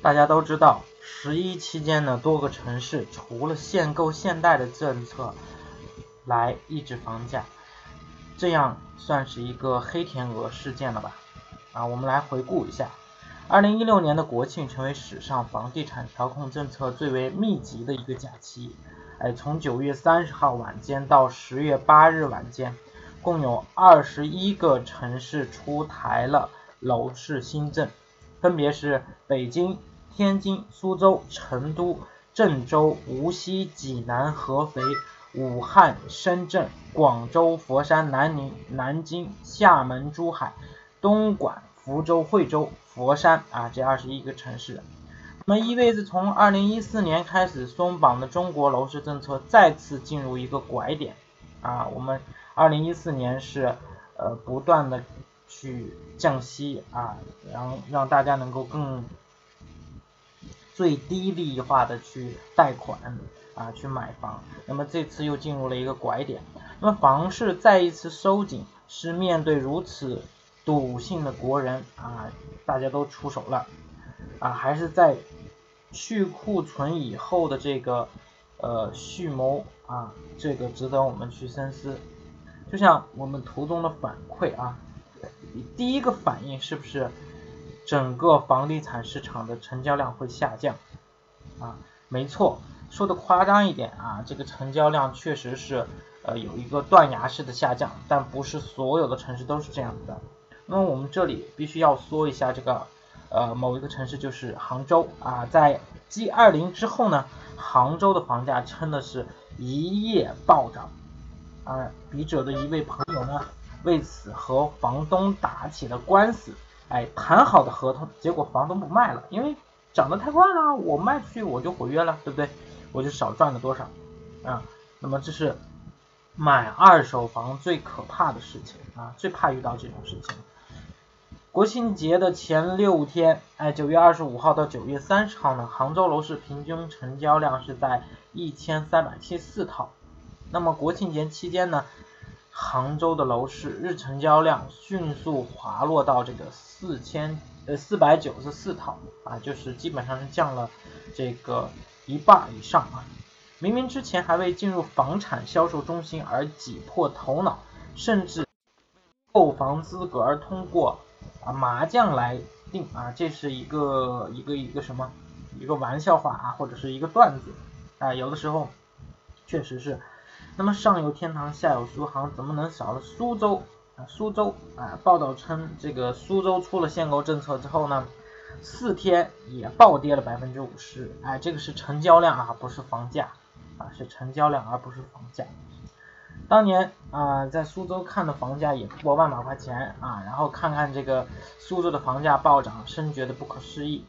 大家都知道，十一期间呢，多个城市除了限购限贷的政策来抑制房价，这样算是一个黑天鹅事件了吧？啊，我们来回顾一下，二零一六年的国庆成为史上房地产调控政策最为密集的一个假期。哎，从九月三十号晚间到十月八日晚间，共有二十一个城市出台了楼市新政，分别是北京。天津、苏州、成都、郑州、无锡、济南、合肥、武汉、深圳、广州、佛山、南宁、南京、厦门、珠海、东莞、福州、惠州、佛山啊，这二十一个城市，那么意味着从二零一四年开始松绑的中国楼市政策再次进入一个拐点啊，我们二零一四年是呃不断的去降息啊，然后让大家能够更。最低利益化的去贷款啊，去买房，那么这次又进入了一个拐点，那么房市再一次收紧，是面对如此赌性的国人啊，大家都出手了啊，还是在去库存以后的这个呃蓄谋啊，这个值得我们去深思。就像我们图中的反馈啊，第一个反应是不是？整个房地产市场的成交量会下降，啊，没错，说的夸张一点啊，这个成交量确实是呃有一个断崖式的下降，但不是所有的城市都是这样子的。那么我们这里必须要说一下这个呃某一个城市就是杭州啊，在 G 二零之后呢，杭州的房价真的是一夜暴涨啊，笔者的一位朋友呢为此和房东打起了官司。哎，谈好的合同，结果房东不卖了，因为涨得太快了，我卖出去我就毁约了，对不对？我就少赚了多少啊？那么这是买二手房最可怕的事情啊，最怕遇到这种事情。国庆节的前六天，哎，九月二十五号到九月三十号呢，杭州楼市平均成交量是在一千三百七十四套。那么国庆节期间呢？杭州的楼市日成交量迅速滑落到这个四千呃四百九十四套啊，就是基本上是降了这个一半以上啊。明明之前还未进入房产销售中心而挤破头脑，甚至购房资格而通过啊麻将来定啊，这是一个一个一个什么一个玩笑话啊，或者是一个段子啊，有的时候确实是。那么上有天堂，下有苏杭，怎么能少了苏州啊？苏州啊，报道称这个苏州出了限购政策之后呢，四天也暴跌了百分之五十。哎，这个是成交量啊，不是房价啊，是成交量而不是房价。当年啊，在苏州看的房价也不过万把块钱啊，然后看看这个苏州的房价暴涨，深觉得不可思议。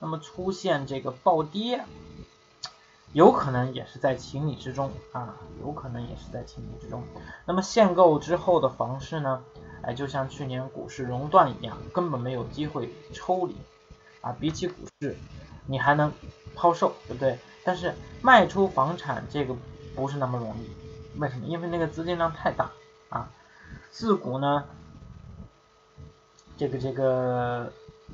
那么出现这个暴跌。有可能也是在情理之中啊，有可能也是在情理之中。那么限购之后的房市呢？哎，就像去年股市熔断一样，根本没有机会抽离啊。比起股市，你还能抛售，对不对？但是卖出房产这个不是那么容易，为什么？因为那个资金量太大啊。自古呢，这个这个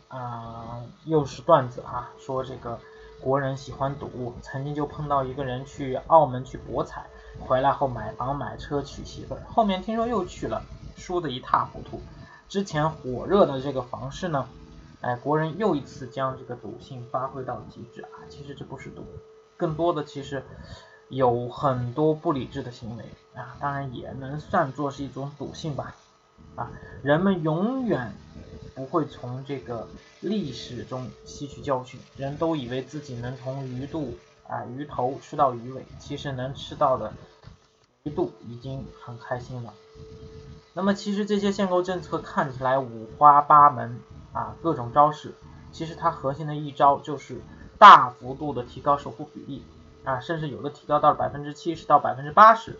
啊，又是段子啊，说这个。国人喜欢赌，曾经就碰到一个人去澳门去博彩，回来后买房买车娶媳妇儿，后面听说又去了，输得一塌糊涂。之前火热的这个房市呢，哎，国人又一次将这个赌性发挥到极致啊！其实这不是赌，更多的其实有很多不理智的行为啊，当然也能算作是一种赌性吧。啊，人们永远。不会从这个历史中吸取教训，人都以为自己能从鱼肚啊鱼头吃到鱼尾，其实能吃到的鱼肚已经很开心了。那么其实这些限购政策看起来五花八门啊，各种招式，其实它核心的一招就是大幅度的提高首付比例啊，甚至有的提高到了百分之七十到百分之八十。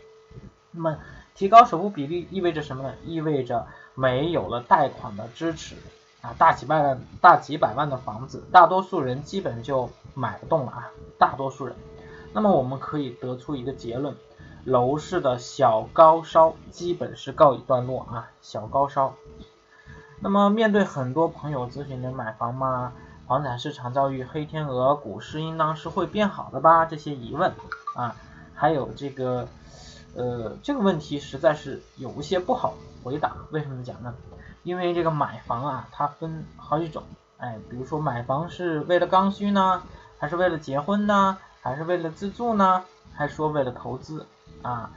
那么提高首付比例意味着什么呢？意味着没有了贷款的支持啊，大几百万、大几百万的房子，大多数人基本就买不动了啊，大多数人。那么我们可以得出一个结论，楼市的小高烧基本是告一段落啊，小高烧。那么面对很多朋友咨询的买房吗？房产市场遭遇黑天鹅，股市应当是会变好的吧？这些疑问啊，还有这个呃这个问题实在是有一些不好回答。为什么讲呢？因为这个买房啊，它分好几种，哎，比如说买房是为了刚需呢，还是为了结婚呢，还是为了自住呢，还说为了投资啊，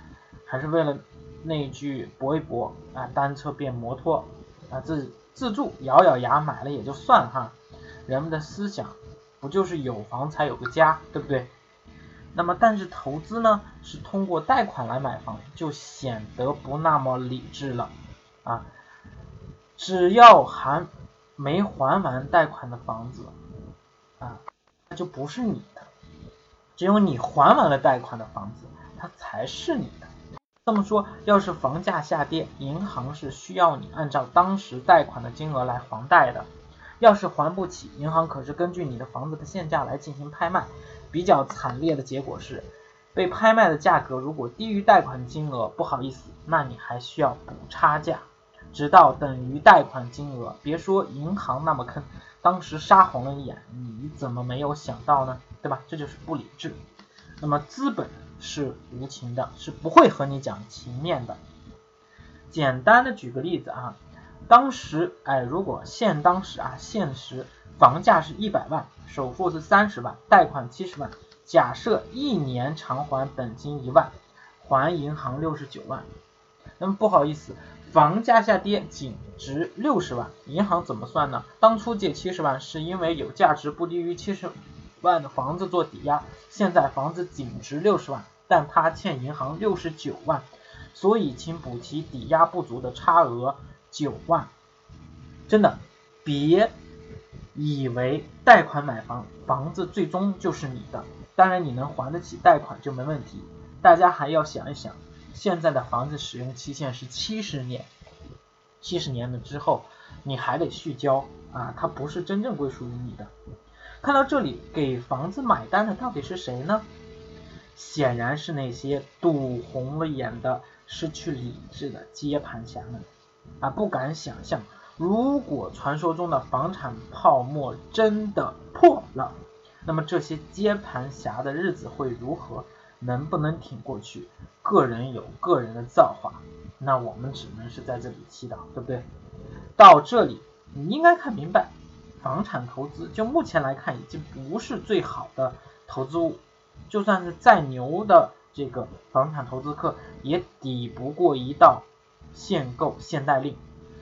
还是为了那句搏一搏啊，单车变摩托啊，自自住咬咬牙买了也就算了哈。人们的思想不就是有房才有个家，对不对？那么但是投资呢，是通过贷款来买房，就显得不那么理智了啊。只要还没还完贷款的房子啊，那就不是你的。只有你还完了贷款的房子，它才是你的。这么说，要是房价下跌，银行是需要你按照当时贷款的金额来还贷的。要是还不起，银行可是根据你的房子的现价来进行拍卖。比较惨烈的结果是，被拍卖的价格如果低于贷款金额，不好意思，那你还需要补差价。直到等于贷款金额，别说银行那么坑，当时杀红了眼，你怎么没有想到呢？对吧？这就是不理智。那么资本是无情的，是不会和你讲情面的。简单的举个例子啊，当时哎，如果现当时啊，现实房价是一百万，首付是三十万，贷款七十万，假设一年偿还本金一万，还银行六十九万。那么不好意思。房价下跌，仅值六十万，银行怎么算呢？当初借七十万是因为有价值不低于七十万的房子做抵押，现在房子仅值六十万，但他欠银行六十九万，所以请补齐抵押不足的差额九万。真的，别以为贷款买房，房子最终就是你的，当然你能还得起贷款就没问题。大家还要想一想。现在的房子使用期限是七十年，七十年了之后你还得续交啊，它不是真正归属于你的。看到这里，给房子买单的到底是谁呢？显然是那些赌红了眼的、失去理智的接盘侠们啊！不敢想象，如果传说中的房产泡沫真的破了，那么这些接盘侠的日子会如何？能不能挺过去？个人有个人的造化，那我们只能是在这里祈祷，对不对？到这里，你应该看明白，房产投资就目前来看已经不是最好的投资物，就算是再牛的这个房产投资客，也抵不过一道限购限贷令。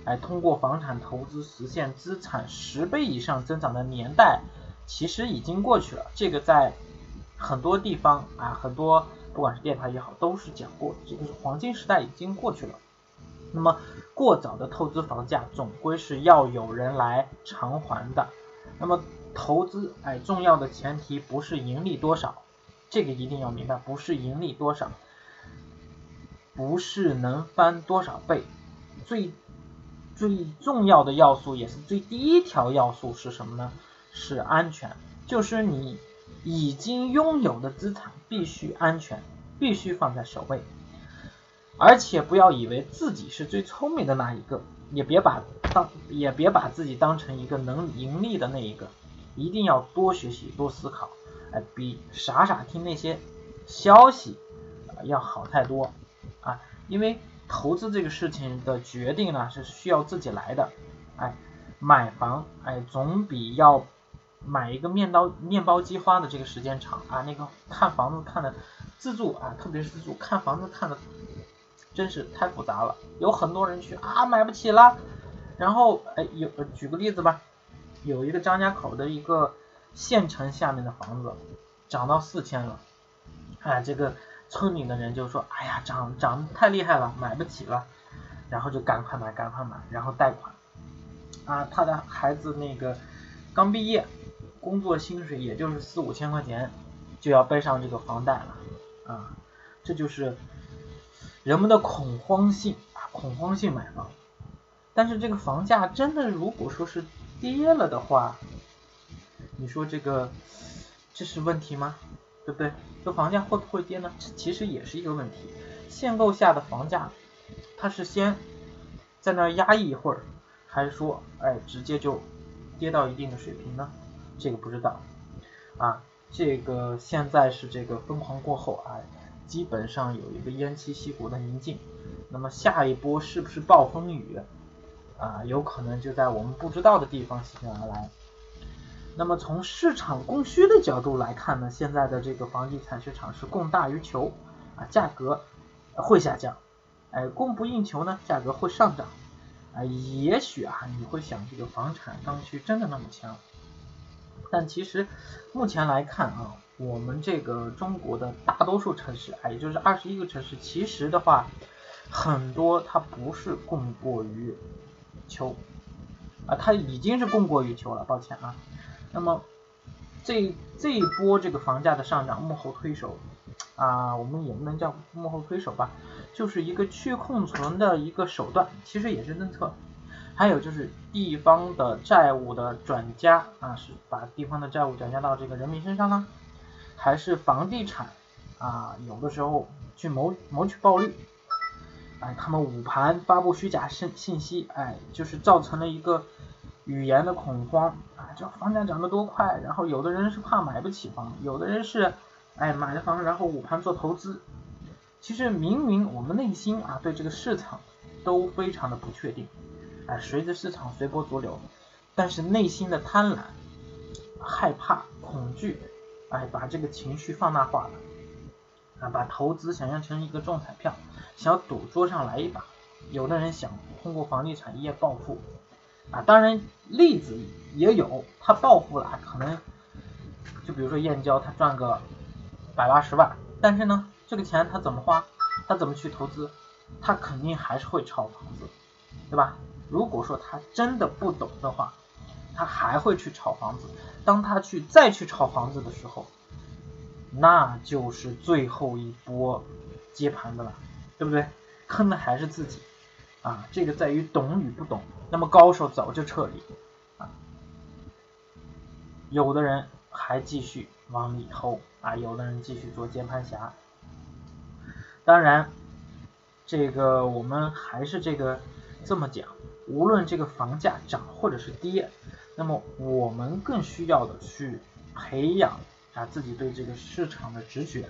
哎，通过房产投资实现资产十倍以上增长的年代，其实已经过去了。这个在。很多地方啊，很多不管是电台也好，都是讲过，这个黄金时代已经过去了。那么过早的透支房价，总归是要有人来偿还的。那么投资，哎，重要的前提不是盈利多少，这个一定要明白，不是盈利多少，不是能翻多少倍，最最重要的要素也是最第一条要素是什么呢？是安全，就是你。已经拥有的资产必须安全，必须放在首位，而且不要以为自己是最聪明的那一个，也别把当也别把自己当成一个能盈利的那一个，一定要多学习多思考，哎，比傻傻听那些消息要好太多。啊！因为投资这个事情的决定呢是需要自己来的，哎，买房哎总比要。买一个面包面包机花的这个时间长啊，那个看房子看的自住啊，特别是自住看房子看的真是太复杂了，有很多人去啊买不起了，然后哎有举个例子吧，有一个张家口的一个县城下面的房子涨到四千了，哎这个村里的人就说哎呀涨涨太厉害了买不起了，然后就赶快买赶快买，然后贷款啊他的孩子那个刚毕业。工作薪水也就是四五千块钱，就要背上这个房贷了啊！这就是人们的恐慌性啊，恐慌性买房。但是这个房价真的如果说是跌了的话，你说这个这是问题吗？对不对？这房价会不会跌呢？这其实也是一个问题。限购下的房价，它是先在那压抑一会儿，还是说哎直接就跌到一定的水平呢？这个不知道啊。这个现在是这个疯狂过后啊，基本上有一个偃旗息鼓的宁静。那么下一波是不是暴风雨啊？有可能就在我们不知道的地方席卷而来。那么从市场供需的角度来看呢，现在的这个房地产市场是供大于求啊，价格会下降。哎，供不应求呢，价格会上涨。啊，也许啊，你会想这个房产刚需真的那么强？但其实目前来看啊，我们这个中国的大多数城市，哎，也就是二十一个城市，其实的话，很多它不是供过于求啊，它已经是供过于求了，抱歉啊。那么这这一波这个房价的上涨，幕后推手啊，我们也不能叫幕后推手吧，就是一个去库存的一个手段，其实也是政策。还有就是地方的债务的转嫁啊，是把地方的债务转嫁到这个人民身上呢，还是房地产啊？有的时候去谋谋取暴利，哎，他们捂盘发布虚假信信息，哎，就是造成了一个语言的恐慌啊，这房价涨得多快，然后有的人是怕买不起房，有的人是哎买了房然后捂盘做投资，其实明明我们内心啊对这个市场都非常的不确定。哎，随着市场随波逐流，但是内心的贪婪、害怕、恐惧，哎，把这个情绪放大化了，啊，把投资想象成一个中彩票，想赌桌上来一把。有的人想通过房地产一夜暴富，啊，当然例子也有，他暴富了，可能就比如说燕郊，他赚个百八十万，但是呢，这个钱他怎么花？他怎么去投资？他肯定还是会炒房子，对吧？如果说他真的不懂的话，他还会去炒房子。当他去再去炒房子的时候，那就是最后一波接盘的了，对不对？坑的还是自己啊！这个在于懂与不懂。那么高手早就撤离啊，有的人还继续往里偷啊，有的人继续做接盘侠。当然，这个我们还是这个这么讲。无论这个房价涨或者是跌，那么我们更需要的去培养啊自己对这个市场的直觉，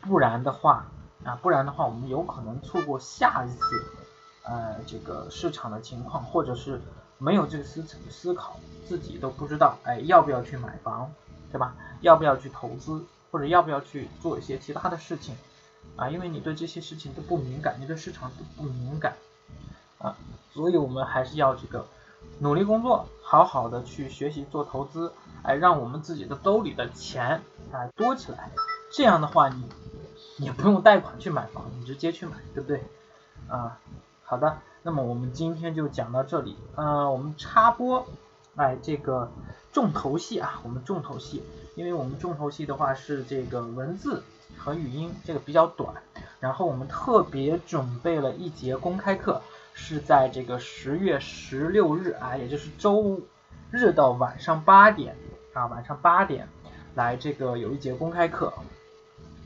不然的话啊，不然的话我们有可能错过下一次呃这个市场的情况，或者是没有这个思思考，自己都不知道哎要不要去买房，对吧？要不要去投资，或者要不要去做一些其他的事情啊？因为你对这些事情都不敏感，你对市场都不敏感。啊，所以我们还是要这个努力工作，好好的去学习做投资，哎，让我们自己的兜里的钱啊多起来。这样的话，你也不用贷款去买房，你直接去买，对不对？啊，好的，那么我们今天就讲到这里。呃，我们插播，哎，这个重头戏啊，我们重头戏，因为我们重头戏的话是这个文字和语音，这个比较短，然后我们特别准备了一节公开课。是在这个十月十六日啊，也就是周日的晚上八点啊，晚上八点来这个有一节公开课。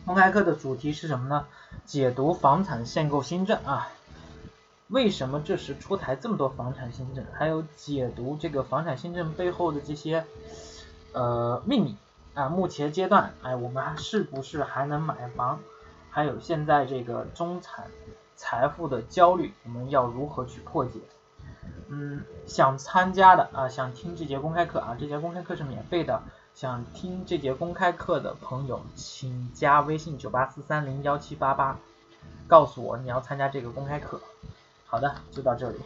公开课的主题是什么呢？解读房产限购新政啊。为什么这时出台这么多房产新政？还有解读这个房产新政背后的这些呃秘密啊。目前阶段，哎，我们还是不是还能买房？还有现在这个中产。财富的焦虑，我们要如何去破解？嗯，想参加的啊，想听这节公开课啊，这节公开课是免费的。想听这节公开课的朋友，请加微信九八四三零幺七八八，告诉我你要参加这个公开课。好的，就到这里。